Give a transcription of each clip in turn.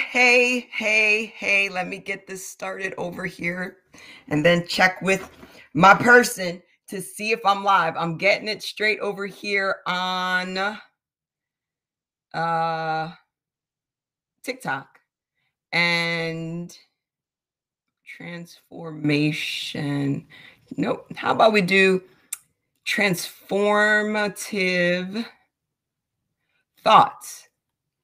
hey, hey, hey, let me get this started over here and then check with my person to see if I'm live. I'm getting it straight over here on uh TikTok and transformation. Nope. How about we do transformative thoughts?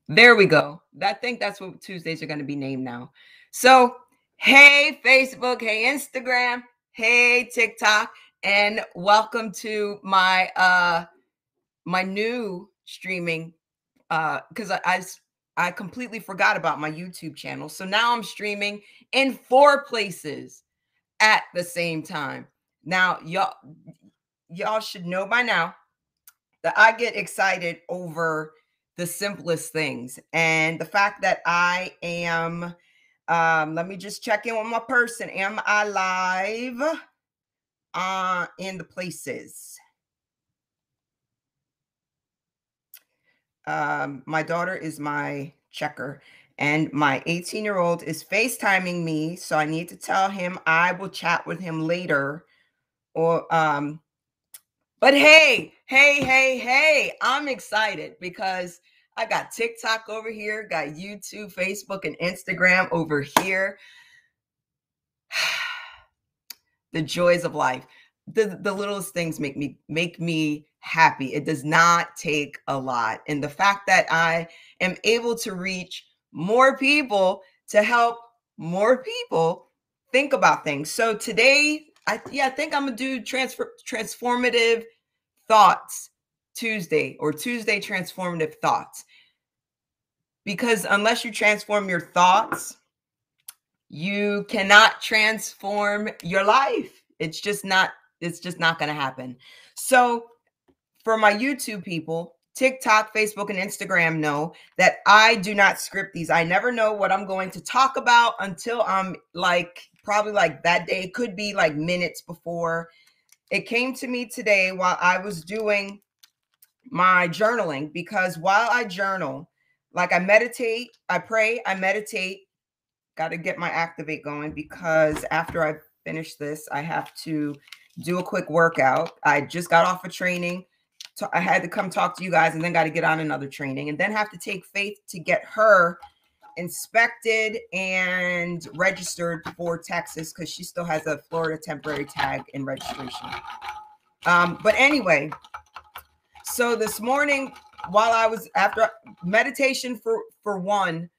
There we go. I think that's what Tuesdays are going to be named now. So, hey, Facebook, hey, Instagram, hey, TikTok, and welcome to my uh my new streaming uh because I, I I completely forgot about my YouTube channel. So now I'm streaming in four places at the same time. Now, y'all y'all should know by now that I get excited over the simplest things. And the fact that I am, um, let me just check in with my person. Am I live uh, in the places? Um, my daughter is my checker, and my 18 year old is FaceTiming me. So I need to tell him I will chat with him later. Or, um, but hey, hey, hey, hey, I'm excited because I got TikTok over here, got YouTube, Facebook, and Instagram over here. the joys of life. The, the littlest things make me make me happy. It does not take a lot. And the fact that I am able to reach more people to help more people think about things. So today, I yeah, I think I'm gonna do transfer transformative thoughts Tuesday or Tuesday transformative thoughts. Because unless you transform your thoughts, you cannot transform your life. It's just not it's just not going to happen. So for my YouTube people, TikTok, Facebook, and Instagram know that I do not script these. I never know what I'm going to talk about until I'm like probably like that day. It could be like minutes before. It came to me today while I was doing my journaling because while I journal, like I meditate, I pray, I meditate. Got to get my activate going because after I finish this, I have to do a quick workout. I just got off a of training. I had to come talk to you guys and then got to get on another training and then have to take Faith to get her inspected and registered for Texas because she still has a Florida temporary tag in registration. Um, but anyway, so this morning while I was after meditation for for one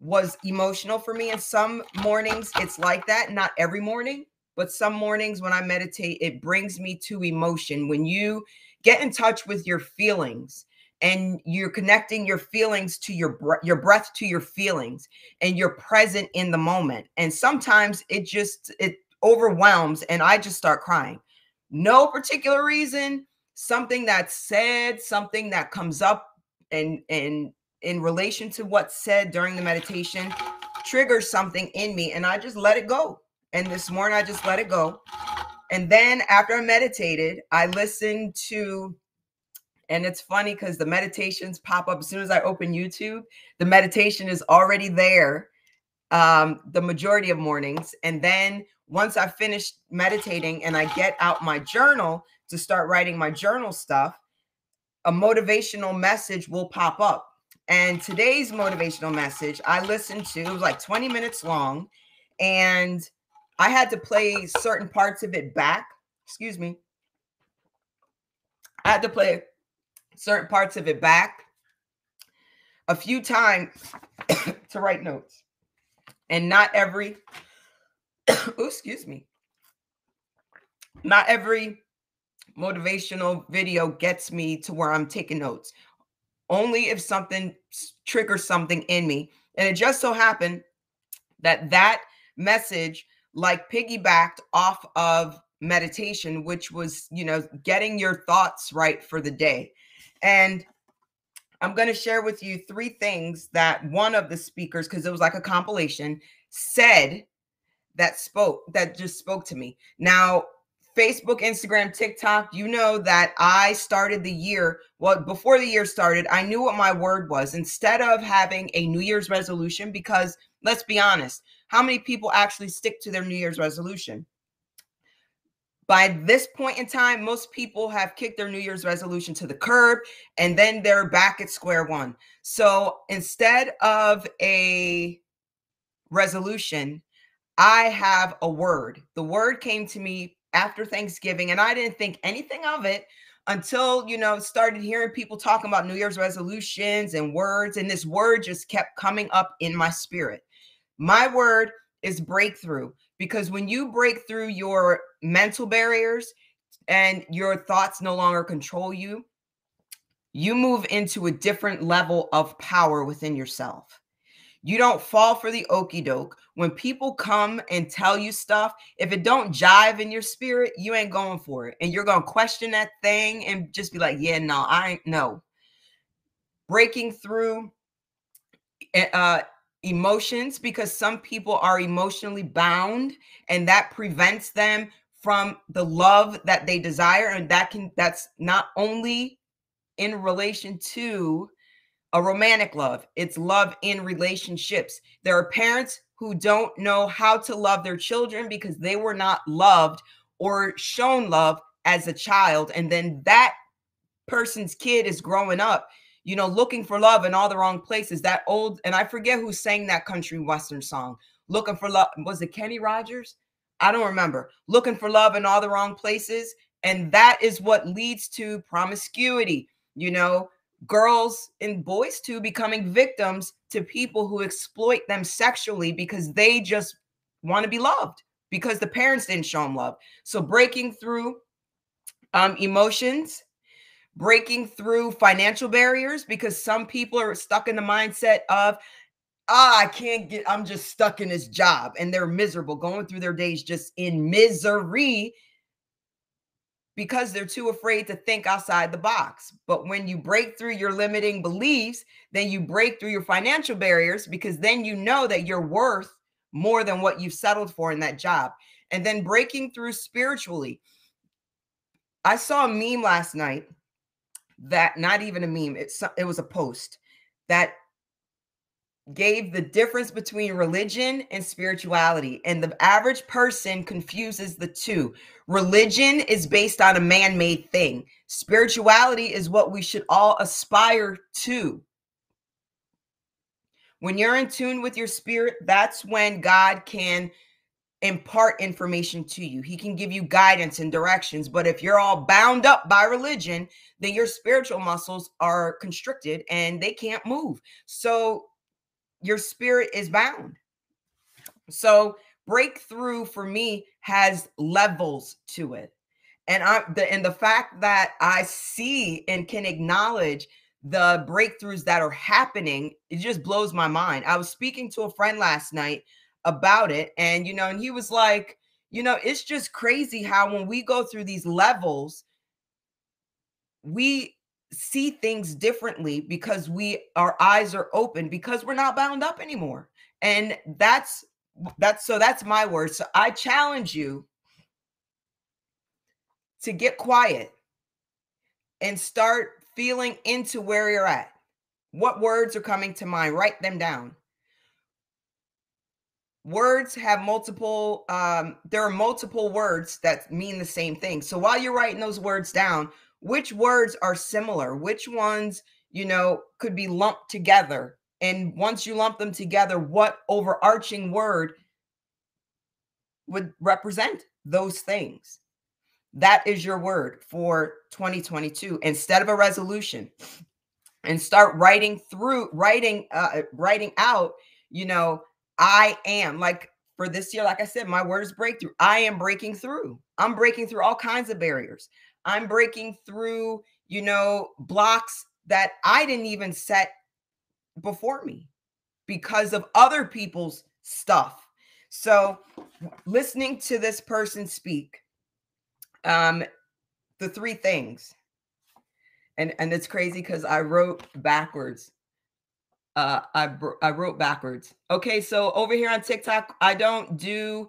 was emotional for me and some mornings it's like that not every morning but some mornings when I meditate it brings me to emotion when you get in touch with your feelings and you're connecting your feelings to your your breath to your feelings and you're present in the moment and sometimes it just it overwhelms and I just start crying no particular reason something that's said, something that comes up and and in relation to what's said during the meditation triggers something in me and I just let it go. And this morning I just let it go. And then after I meditated, I listened to and it's funny because the meditations pop up as soon as I open YouTube. The meditation is already there um, the majority of mornings. And then once I finish meditating and I get out my journal, to start writing my journal stuff, a motivational message will pop up. And today's motivational message I listened to, it was like 20 minutes long, and I had to play certain parts of it back. Excuse me. I had to play certain parts of it back a few times to write notes. And not every, oh, excuse me, not every motivational video gets me to where I'm taking notes. Only if something triggers something in me. And it just so happened that that message like piggybacked off of meditation which was, you know, getting your thoughts right for the day. And I'm going to share with you three things that one of the speakers cuz it was like a compilation said that spoke that just spoke to me. Now, Facebook, Instagram, TikTok, you know that I started the year. Well, before the year started, I knew what my word was. Instead of having a New Year's resolution, because let's be honest, how many people actually stick to their New Year's resolution? By this point in time, most people have kicked their New Year's resolution to the curb and then they're back at square one. So instead of a resolution, I have a word. The word came to me after Thanksgiving, and I didn't think anything of it until you know started hearing people talking about New Year's resolutions and words, and this word just kept coming up in my spirit. My word is breakthrough because when you break through your mental barriers and your thoughts no longer control you, you move into a different level of power within yourself. You don't fall for the okey doke. When people come and tell you stuff, if it don't jive in your spirit, you ain't going for it. And you're going to question that thing and just be like, yeah, no, I ain't no. Breaking through eh, uh, emotions because some people are emotionally bound and that prevents them from the love that they desire and that can that's not only in relation to a romantic love, it's love in relationships. There are parents who don't know how to love their children because they were not loved or shown love as a child. And then that person's kid is growing up, you know, looking for love in all the wrong places. That old, and I forget who sang that country western song, looking for love. Was it Kenny Rogers? I don't remember. Looking for love in all the wrong places. And that is what leads to promiscuity, you know, girls and boys too becoming victims to people who exploit them sexually because they just want to be loved because the parents didn't show them love. So breaking through um, emotions, breaking through financial barriers because some people are stuck in the mindset of, ah, I can't get, I'm just stuck in this job and they're miserable, going through their days just in misery because they're too afraid to think outside the box. But when you break through your limiting beliefs, then you break through your financial barriers because then you know that you're worth more than what you've settled for in that job. And then breaking through spiritually. I saw a meme last night that not even a meme, it's it was a post that gave the difference between religion and spirituality. And the average person confuses the two. Religion is based on a man made thing, spirituality is what we should all aspire to. When you're in tune with your spirit, that's when God can impart information to you. He can give you guidance and directions. But if you're all bound up by religion, then your spiritual muscles are constricted and they can't move. So your spirit is bound. So breakthrough for me has levels to it. And I the and the fact that I see and can acknowledge the breakthroughs that are happening, it just blows my mind. I was speaking to a friend last night about it, and you know, and he was like, you know, it's just crazy how when we go through these levels, we see things differently because we our eyes are open because we're not bound up anymore. And that's that's so that's my word. So i challenge you to get quiet and start feeling into where you're at. What words are coming to mind? Write them down words have multiple um there are multiple words that mean the same thing. So while you're writing those words down which words are similar? Which ones you know could be lumped together? And once you lump them together what overarching word would represent those things? That is your word for 2022 instead of a resolution and start writing through writing uh writing out you know i am like for this year like i said my word is breakthrough i am breaking through i'm breaking through all kinds of barriers I'm breaking through, you know, blocks that I didn't even set before me because of other people's stuff. So, listening to this person speak, um, the three things, and and it's crazy because I wrote backwards. Uh, I I wrote backwards. Okay, so over here on TikTok, I don't do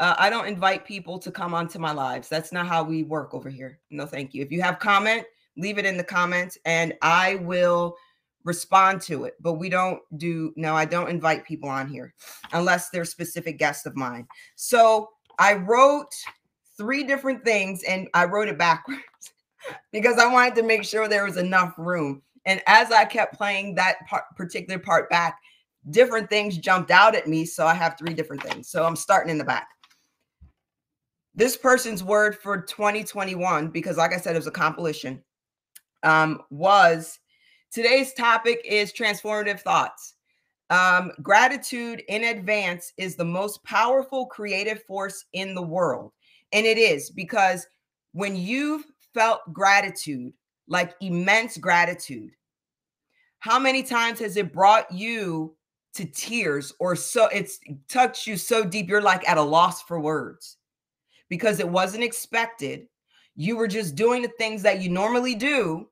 Uh, I don't invite people to come onto my lives. That's not how we work over here. No, thank you. If you have comment, leave it in the comments and I will respond to it. But we don't do, no, I don't invite people on here unless they're specific guests of mine. So I wrote three different things and I wrote it backwards because I wanted to make sure there was enough room. And as I kept playing that part, particular part back, different things jumped out at me. So I have three different things. So I'm starting in the back. This person's word for 2021, because like I said, it was a compilation, um, was today's topic is transformative thoughts. Um, gratitude in advance is the most powerful creative force in the world. And it is because when you've felt gratitude, like immense gratitude, how many times has it brought you to tears or so it's touched you so deep you're like at a loss for words? Because it wasn't expected. You were just doing the things that you normally do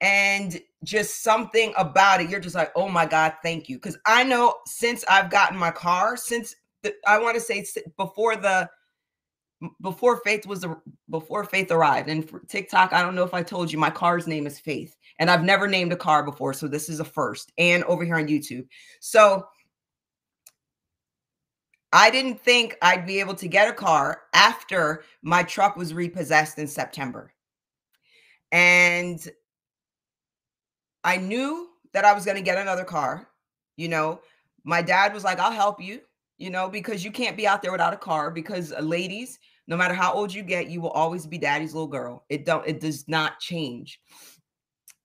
and just something about it you're just like oh my god thank you. Because i know since i've gotten my car since the, i want to say before the before faith was before faith arrived and tiktok i don't know if i told you my car's name is faith and i've never named a car before so this is a first and over here on youtube. So i didn't think i'd be able to get a car after my truck was repossessed in september. And i knew that i was going to get another car you know? My dad was like i'll help you you know because you can't be out there without a car because uh, ladies no matter how old you get, you will always be daddy's little girl. It don't it does not change.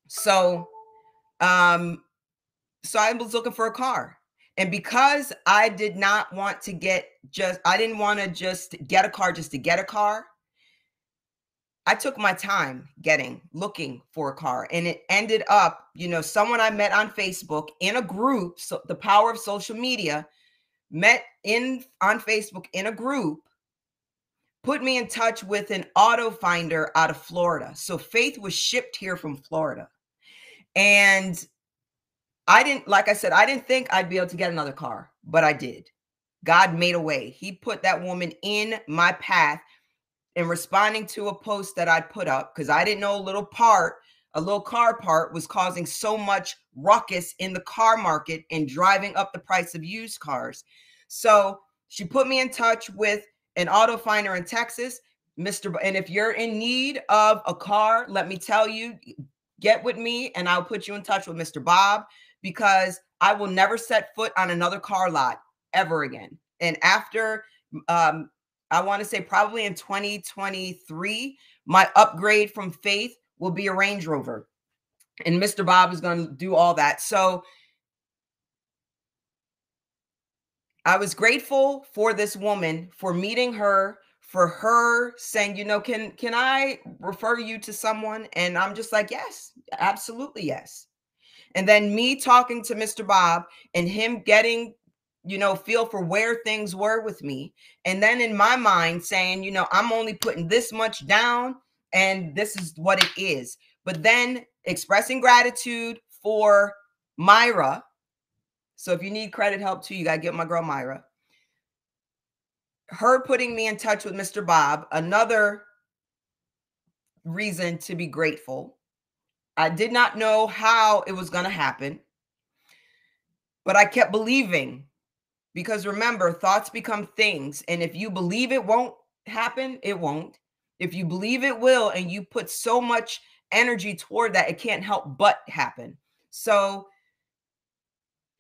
So um so I was looking for a car. And because I did not want to get just I didn't want to just get a car just to get a car. I took my time getting looking for a car and it ended up, you know, someone I met on Facebook in a group, so the power of social media, met in on Facebook in a group put me in touch with an auto finder out of Florida. So Faith was shipped here from Florida. And I didn't, like I said, I didn't think I'd be able to get another car, but I did. God made a way. He put that woman in my path in responding to a post that I put up because I didn't know a little part, a little car part was causing so much ruckus in the car market and driving up the price of used cars. So she put me in touch with an auto finder in Texas, Mr. B- and if you're in need of a car, let me tell you, get with me and I'll put you in touch with Mr. Bob because I will never set foot on another car lot ever again. And after um I want to say probably in 2023, my upgrade from Faith will be a Range Rover. And Mr. Bob is going to do all that. So I was grateful for this woman for meeting her, for her saying, you know, can can I refer you to someone? And I'm just like, yes, absolutely yes. And then me talking to Mr. Bob and him getting, you know, feel for where things were with me. And then in my mind saying, you know, I'm only putting this much down and this is what it is. But then expressing gratitude for Myra, so if you need credit help too, you got to get my girl Myra. Her putting me in touch with Mr. Bob, another reason to be grateful. I did not know how it was going to happen, but I kept believing because remember, thoughts become things. And if you believe it won't happen, it won't. If you believe it will and you put so much energy toward that, it can't help but happen. So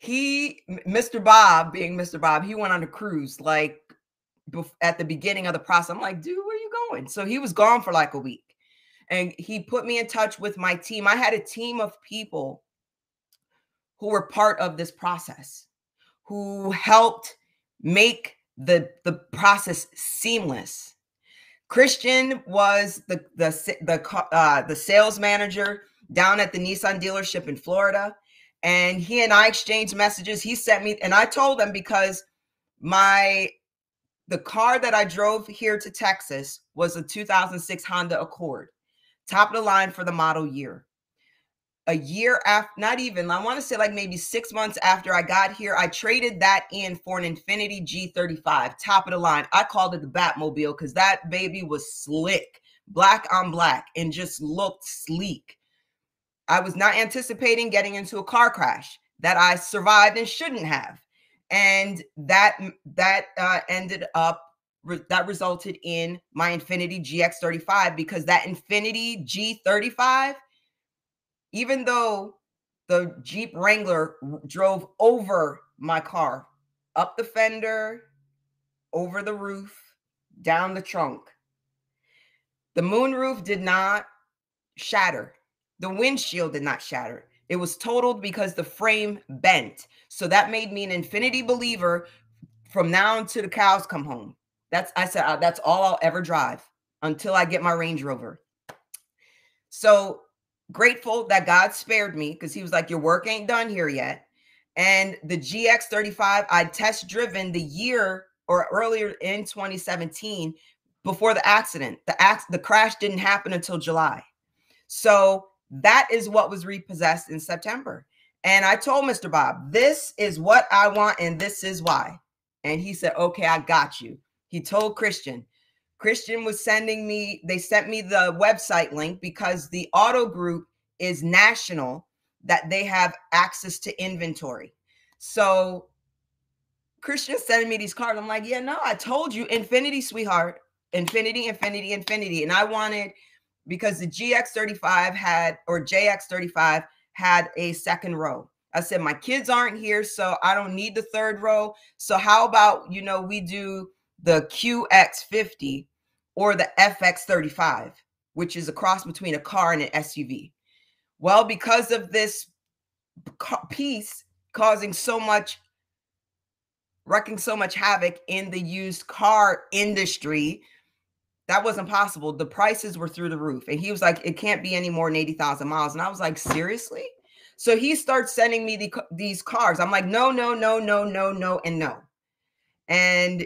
he mr bob being mr bob he went on a cruise like at the beginning of the process. I'm like dude where are you going? So he was gone for like a week. And he put me in touch with my team. I had a team of people who were part of this process who helped make the the process seamless. Christian was the the the uh, the sales manager down at the nissan dealership in florida and he and I exchanged messages. He sent me, and I told him because my the car that I drove here to Texas was a 2006 Honda Accord, top of the line for the model year. a year after, not even, I want to say like maybe six months after I got here, I traded that in for an Infiniti G35, top of the line. I called it the Batmobile because that baby was slick, black on black, and just looked sleek. I was not anticipating getting into a car crash that I survived and shouldn't have. And that that uh, ended up that resulted in my Infiniti GX35 because that Infiniti G35 even though the Jeep Wrangler drove over my car, up the fender, over the roof, down the trunk. The moonroof did not shatter. The windshield did not shatter. It was totaled because the frame bent. So that made me an Infiniti believer from now until the cows come home. That's I said uh, that's all I'll ever drive until I get my Range Rover. So grateful that God spared me because he was like, Your work ain't done here yet. And the GX35, I test driven the year or earlier in 2017 before the accident. The act the crash didn't happen until July. So that is what was repossessed in September. And I told Mr. Bob, this is what I want, and this is why. And he said, Okay, I got you. He told Christian, Christian was sending me, they sent me the website link because the auto group is national that they have access to inventory. So Christian sending me these cards. I'm like, yeah, no, I told you, Infiniti, sweetheart, Infiniti, Infiniti, Infiniti. And I wanted because the GX35 had or JX35 had a second row. I said, my kids aren't here, so I don't need the third row. So how about, you know, we do the QX50 or the FX35, which is a cross between a car and an SUV. Well, because of this piece causing so much, wrecking so much havoc in the used car industry, that wasn't possible. The prices were through the roof. And he was like, it can't be any more than 80,000 miles. And I was like, seriously? So he starts sending me the, these cars. I'm like, no, no, no, no, no, no, and no. And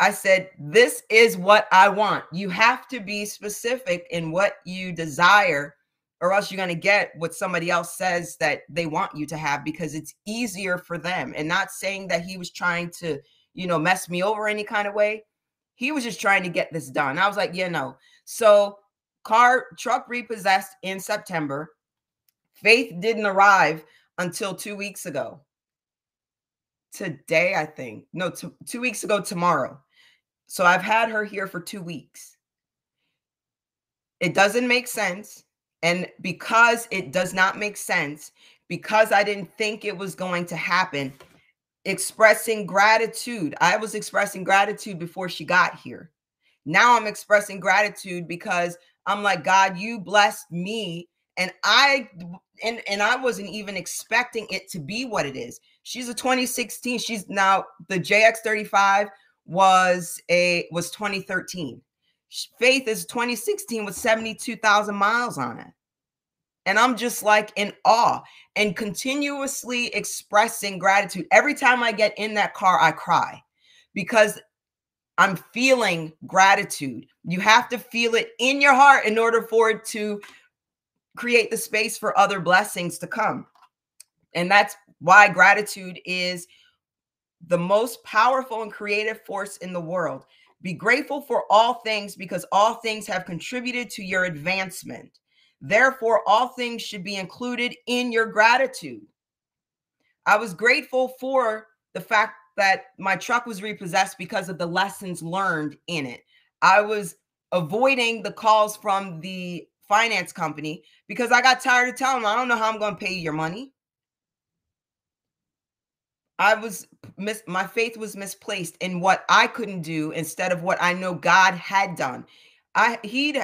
I said, This is what I want. You have to be specific in what you desire, or else you're going to get what somebody else says that they want you to have because it's easier for them. And not saying that he was trying to, you know, mess me over any kind of way. He was just trying to get this done. I was like, Yeah, no. So, car, truck repossessed in September. Faith didn't arrive until two weeks ago. Today, I think. No, t- two weeks ago, tomorrow. So I've had her here for two weeks. It doesn't make sense. And because it does not make sense, because I didn't think it was going to happen, expressing gratitude. I was expressing gratitude before she got here. Now I'm expressing gratitude because I'm like, God, you blessed me. And I and and I wasn't even expecting it to be what it is. She's a 2016. She's now the JX35 was a was 2013. Faith is 2016 with 72,000 miles on it. And I'm just like in awe and continuously expressing gratitude. Every time I get in that car, I cry because I'm feeling gratitude. You have to feel it in your heart in order for it to create the space for other blessings to come. And that's why gratitude is the most powerful and creative force in the world. Be grateful for all things because all things have contributed to your advancement. Therefore, all things should be included in your gratitude. I was grateful for the fact that my truck was repossessed because of the lessons learned in it. I was avoiding the calls from the finance company because I got tired of telling them, I don't know how I'm going to pay you your money. I was mis- my faith was misplaced in what I couldn't do instead of what I know God had done. I he'd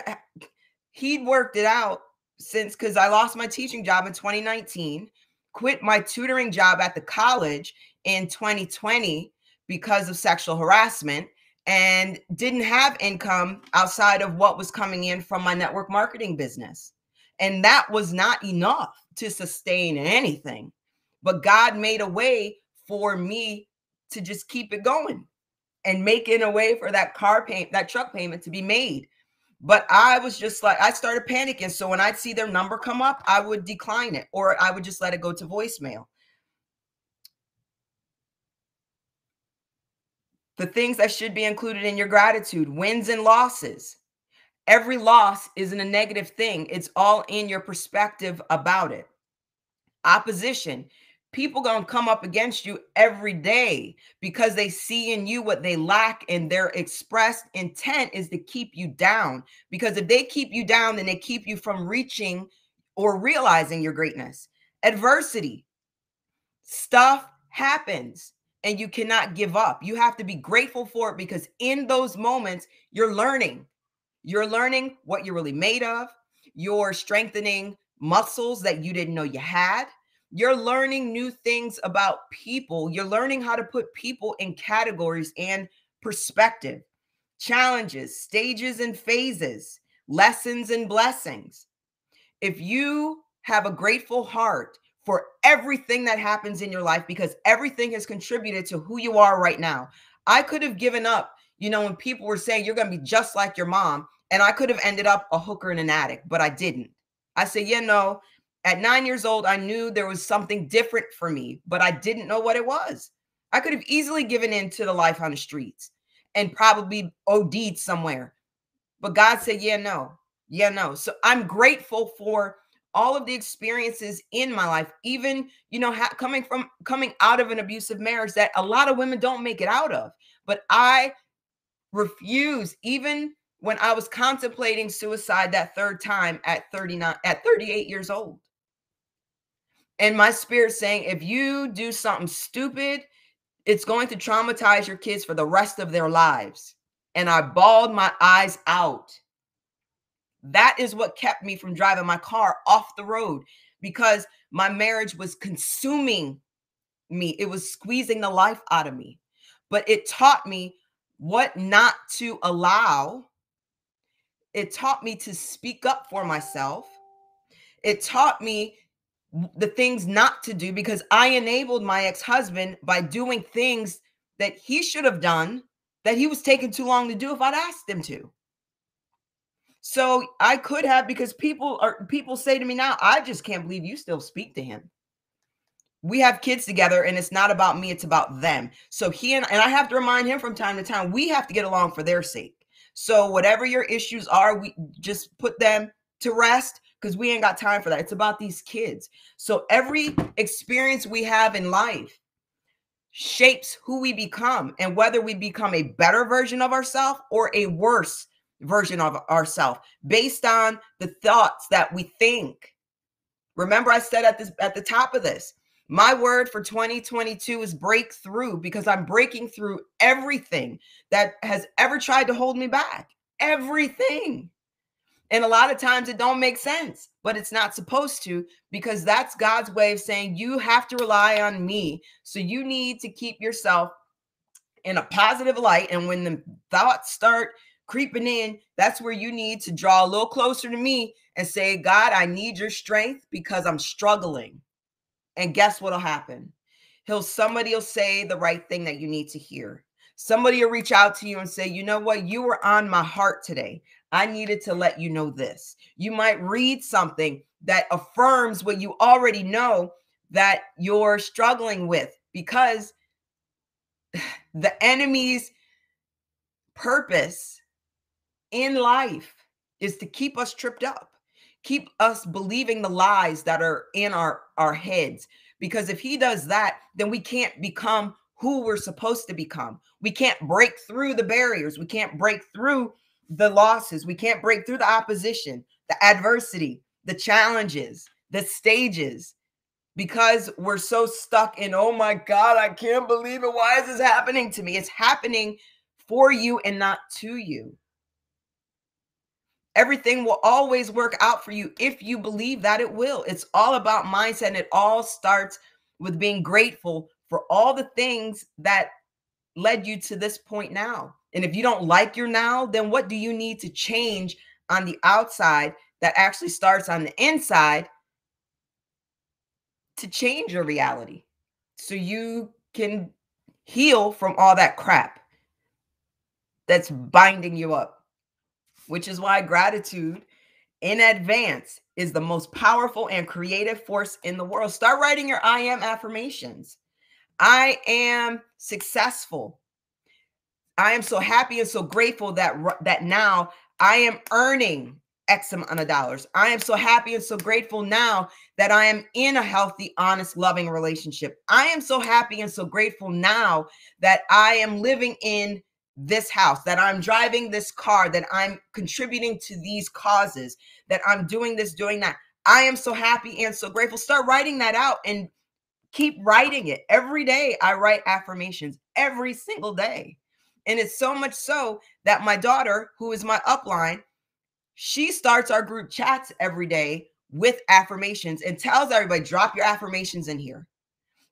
he'd worked it out since because I lost my teaching job in 2019, quit my tutoring job at the college in 2020 because of sexual harassment, and didn't have income outside of what was coming in from my network marketing business. And that was not enough to sustain anything. But God made a way for me to just keep it going and making a way for that car payment, that truck payment to be made. But I was just like, I started panicking. So when I'd see their number come up, I would decline it or I would just let it go to voicemail. The things that should be included in your gratitude, wins and losses. Every loss isn't a negative thing, it's all in your perspective about it. Opposition, people going to come up against you every day because they see in you what they lack and their expressed intent is to keep you down. Because if they keep you down then they keep you from reaching or realizing your greatness. Adversity. Stuff happens and you cannot give up. You have to be grateful for it because in those moments you're learning. You're learning what you're really made of. You're strengthening muscles that you didn't know you had you're learning new things about people. You're learning how to put people in categories and perspective, challenges, stages, and phases, lessons and blessings. If you have a grateful heart for everything that happens in your life, because everything has contributed to who you are right now, I could have given up. You know, when people were saying you're going to be just like your mom, and I could have ended up a hooker and an addict, but I didn't. I said, yeah, no, at nine years old, I knew there was something different for me, but I didn't know what it was. I could have easily given in to the life on the streets and probably OD'd somewhere. But God said, yeah, no, yeah, no. So I'm grateful for all of the experiences in my life, even, you know, ha- coming from coming out of an abusive marriage that a lot of women don't make it out of. But I refuse, even when I was contemplating suicide that third time at 39, at 38 years old and my spirit saying if you do something stupid it's going to traumatize your kids for the rest of their lives. And i bawled my eyes out. That is what kept me from driving my car off the road because my marriage was consuming me. It was squeezing the life out of me. But it taught me what not to allow. It taught me to speak up for myself. It taught me the things not to do because I enabled my ex husband by doing things that he should have done that he was taking too long to do if I'd asked him to. So I could have because people are people say to me now, I just can't believe you still speak to him. We have kids together and it's not about me, it's about them. So he and, and I have to remind him from time to time, we have to get along for their sake. So whatever your issues are, we just put them to rest because we ain't got time for that. It's about these kids. So every experience we have in life shapes who we become and whether we become a better version of ourselves or a worse version of ourselves based on the thoughts that we think. Remember I said at this at the top of this, my word for 2022 is breakthrough because I'm breaking through everything that has ever tried to hold me back. Everything. And a lot of times it don't make sense, but it's not supposed to because that's God's way of saying you have to rely on me. So you need to keep yourself in a positive light and when the thoughts start creeping in, that's where you need to draw a little closer to me and say, "God, I need your strength because I'm struggling." And guess what'll happen? He'll somebody will say the right thing that you need to hear. Somebody will reach out to you and say, "You know what? You were on my heart today. I needed to let you know this. You might read something that affirms what you already know that you're struggling with because the enemy's purpose in life is to keep us tripped up keep us believing the lies that are in our our heads. Because if he does that then we can't become who we're supposed to become. We can't break through the barriers. We can't break through the losses. We can't break through the opposition, the adversity, the challenges, the stages because we're so stuck in, oh my God, I can't believe it. Why is this happening to me? It's happening for you and not to you. Everything will always work out for you if you believe that it will. It's all about mindset. And it all starts with being grateful for all the things that led you to this point now. And if you don't like your now, then what do you need to change on the outside that actually starts on the inside to change your reality so you can heal from all that crap that's binding you up? which is why gratitude in advance is the most powerful and creative force in the world. Start writing your I am affirmations. I am successful. I am so happy and so grateful that that now I am earning X amount of dollars. I am so happy and so grateful now that I am in a healthy, honest, loving relationship. I am so happy and so grateful now that I am living in this house, that I'm driving this car, that I'm contributing to these causes, that I'm doing this, doing that. I am so happy and so grateful. Start writing that out and keep writing it. Every day I write affirmations every single day. And it's so much so that my daughter, who is my upline, she starts our group chats every day with affirmations and tells everybody, drop your affirmations in here.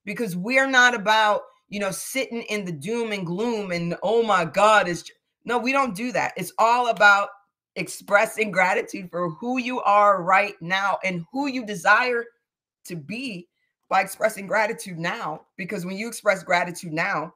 Because we're not about, you know, sitting in the doom and gloom and oh my God, is no, we don't do that. It's all about expressing gratitude for who you are right now and who you desire to be by expressing gratitude now. Because when you express gratitude now,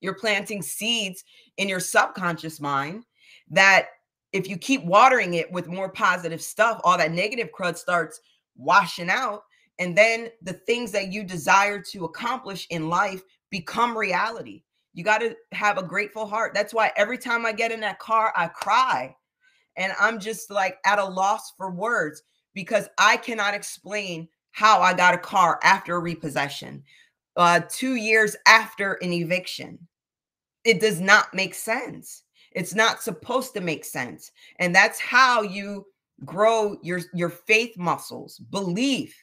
you're planting seeds in your subconscious mind that if you keep watering it with more positive stuff, all that negative crud starts washing out. And then the things that you desire to accomplish in life become reality. You got to have a grateful heart. That's why every time I get in that car, I cry. And I'm just like at a loss for words because I cannot explain how I got a car after a repossession, uh, two years after an eviction. It does not make sense. It's not supposed to make sense. And that's how you grow your, your faith muscles, belief.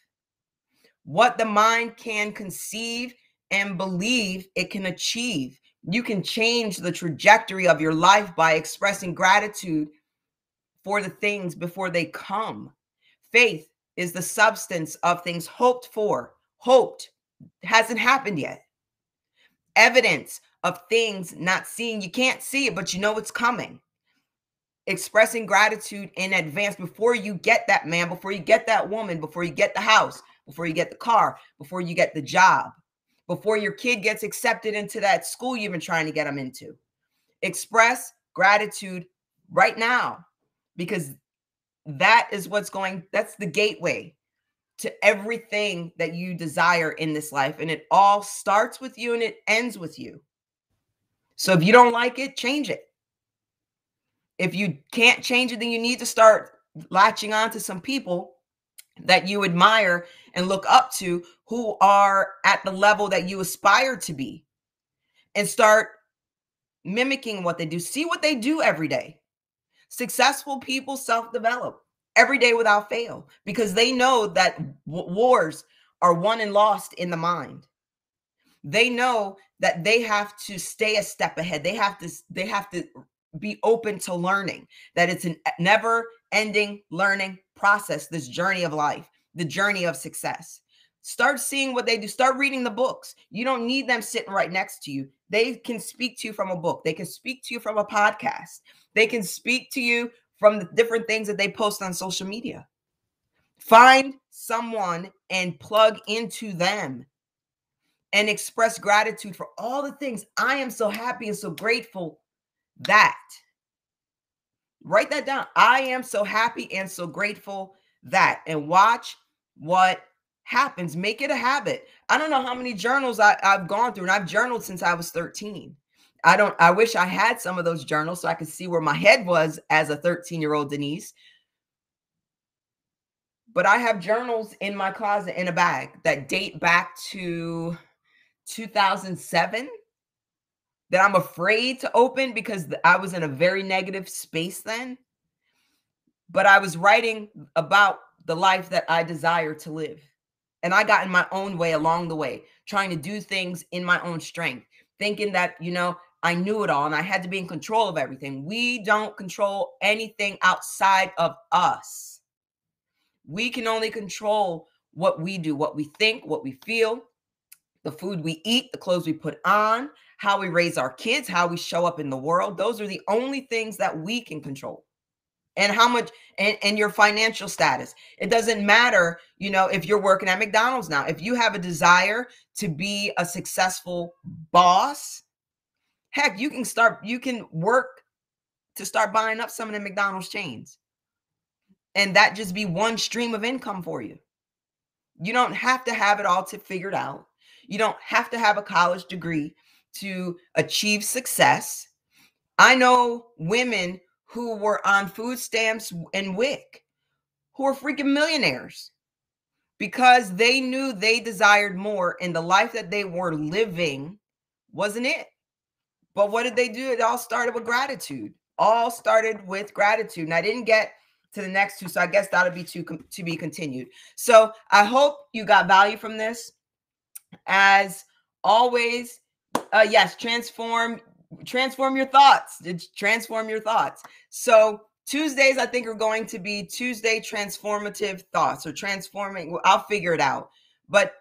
What the mind can conceive and believe it can achieve. You can change the trajectory of your life by expressing gratitude for the things before they come. Faith is the substance of things hoped for, hoped, hasn't happened yet. Evidence of things not seen. You can't see it, but you know it's coming. Expressing gratitude in advance before you get that man, before you get that woman, before you get the house, before you get the car, before you get the job, before your kid gets accepted into that school you've been trying to get them into. Express gratitude right now because that is what's going, that's the gateway to everything that you desire in this life. And it all starts with you and it ends with you. So if you don't like it, change it. If you can't change it, then you need to start latching on to some people that you admire and look up to who are at the level that you aspire to be and start mimicking what they do. See what they do every day. Successful people self develop every day without fail because they know that wars are won and lost in the mind. They know that they have to stay a step ahead. They have to they have to be open to learning. That it's a never ending learning process this journey of life, the journey of success. Start seeing what they do. Start reading the books. You don't need them sitting right next to you. They can speak to you from a book. They can speak to you from a podcast. They can speak to you from the different things that they post on social media. Find someone and plug into them and express gratitude for all the things. I am so happy and so grateful that. Write that down. I am so happy and so grateful that. And watch what happens. Make it a habit. I don't know how many journals I, have gone through, and I've journaled since I was 13. I don't, I wish I had some of those journals so I could see where my head was as a 13 year old Denise. But I have journals in my closet in a bag that date back to 2007 that I'm afraid to open because I was in a very negative space then. But I was writing about the life that I desire to live. And I got in my own way along the way, trying to do things in my own strength, thinking that, you know, I knew it all and I had to be in control of everything. We don't control anything outside of us. We can only control what we do, what we think, what we feel, the food we eat, the clothes we put on, how we raise our kids, how we show up in the world. Those are the only things that we can control. And how much and, and your financial status. It doesn't matter, you know, if you're working at McDonald's now. If you have a desire to be a successful boss, heck, you can start, you can work to start buying up some of the McDonald's chains. And that just be one stream of income for you. You don't have to have it all to figured out. You don't have to have a college degree to achieve success. I know women who were on food stamps and WIC who are freaking millionaires because they knew they desired more and the life that they were living wasn't it. But what did they do? It all started with gratitude. All started with gratitude. And I didn't get to the next two, so I guess that'll be to to be continued. So I hope you got value from this. As always, uh, yes, transform transform your thoughts. Transform your thoughts. So Tuesdays, I think, are going to be Tuesday transformative thoughts or transforming. I'll figure it out. But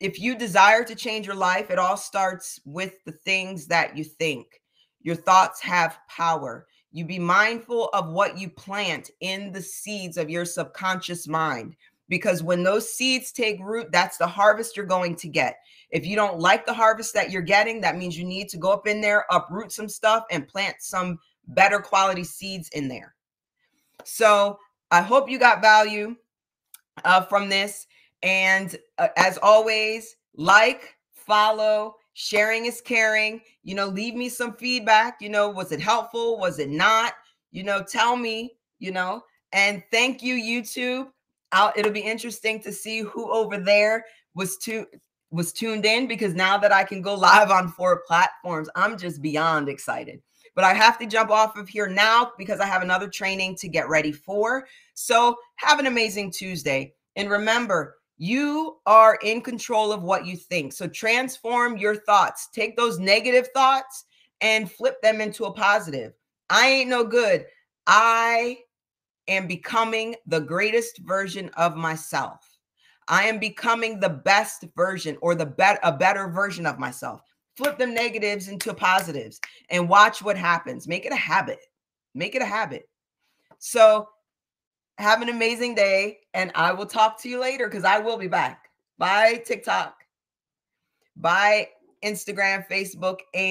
if you desire to change your life, it all starts with the things that you think. Your thoughts have power. You be mindful of what you plant in the seeds of your subconscious mind because when those seeds take root, that's the harvest you're going to get. If you don't like the harvest that you're getting, that means you need to go up in there, uproot some stuff, and plant some better quality seeds in there. So I hope you got value uh, from this. And uh, as always, like, follow, sharing is caring. You know, leave me some feedback. You know, was it helpful? Was it not? You know, tell me, you know, and thank you, YouTube. I'll, it'll be interesting to see who over there was to was tuned in because now that I can go live on four platforms, I'm just beyond excited. But I have to jump off of here now because I have another training to get ready for. So have an amazing Tuesday. And remember, you are in control of what you think. So transform your thoughts. Take those negative thoughts and flip them into a positive. I ain't no good. I am becoming the greatest version of myself. I am becoming the best version or the bet a better version of myself. Flip them negatives into positives and watch what happens. Make it a habit. Make it a habit. So have an amazing day and I will talk to you later because I will be back. Bye, TikTok. Bye, Instagram, Facebook, and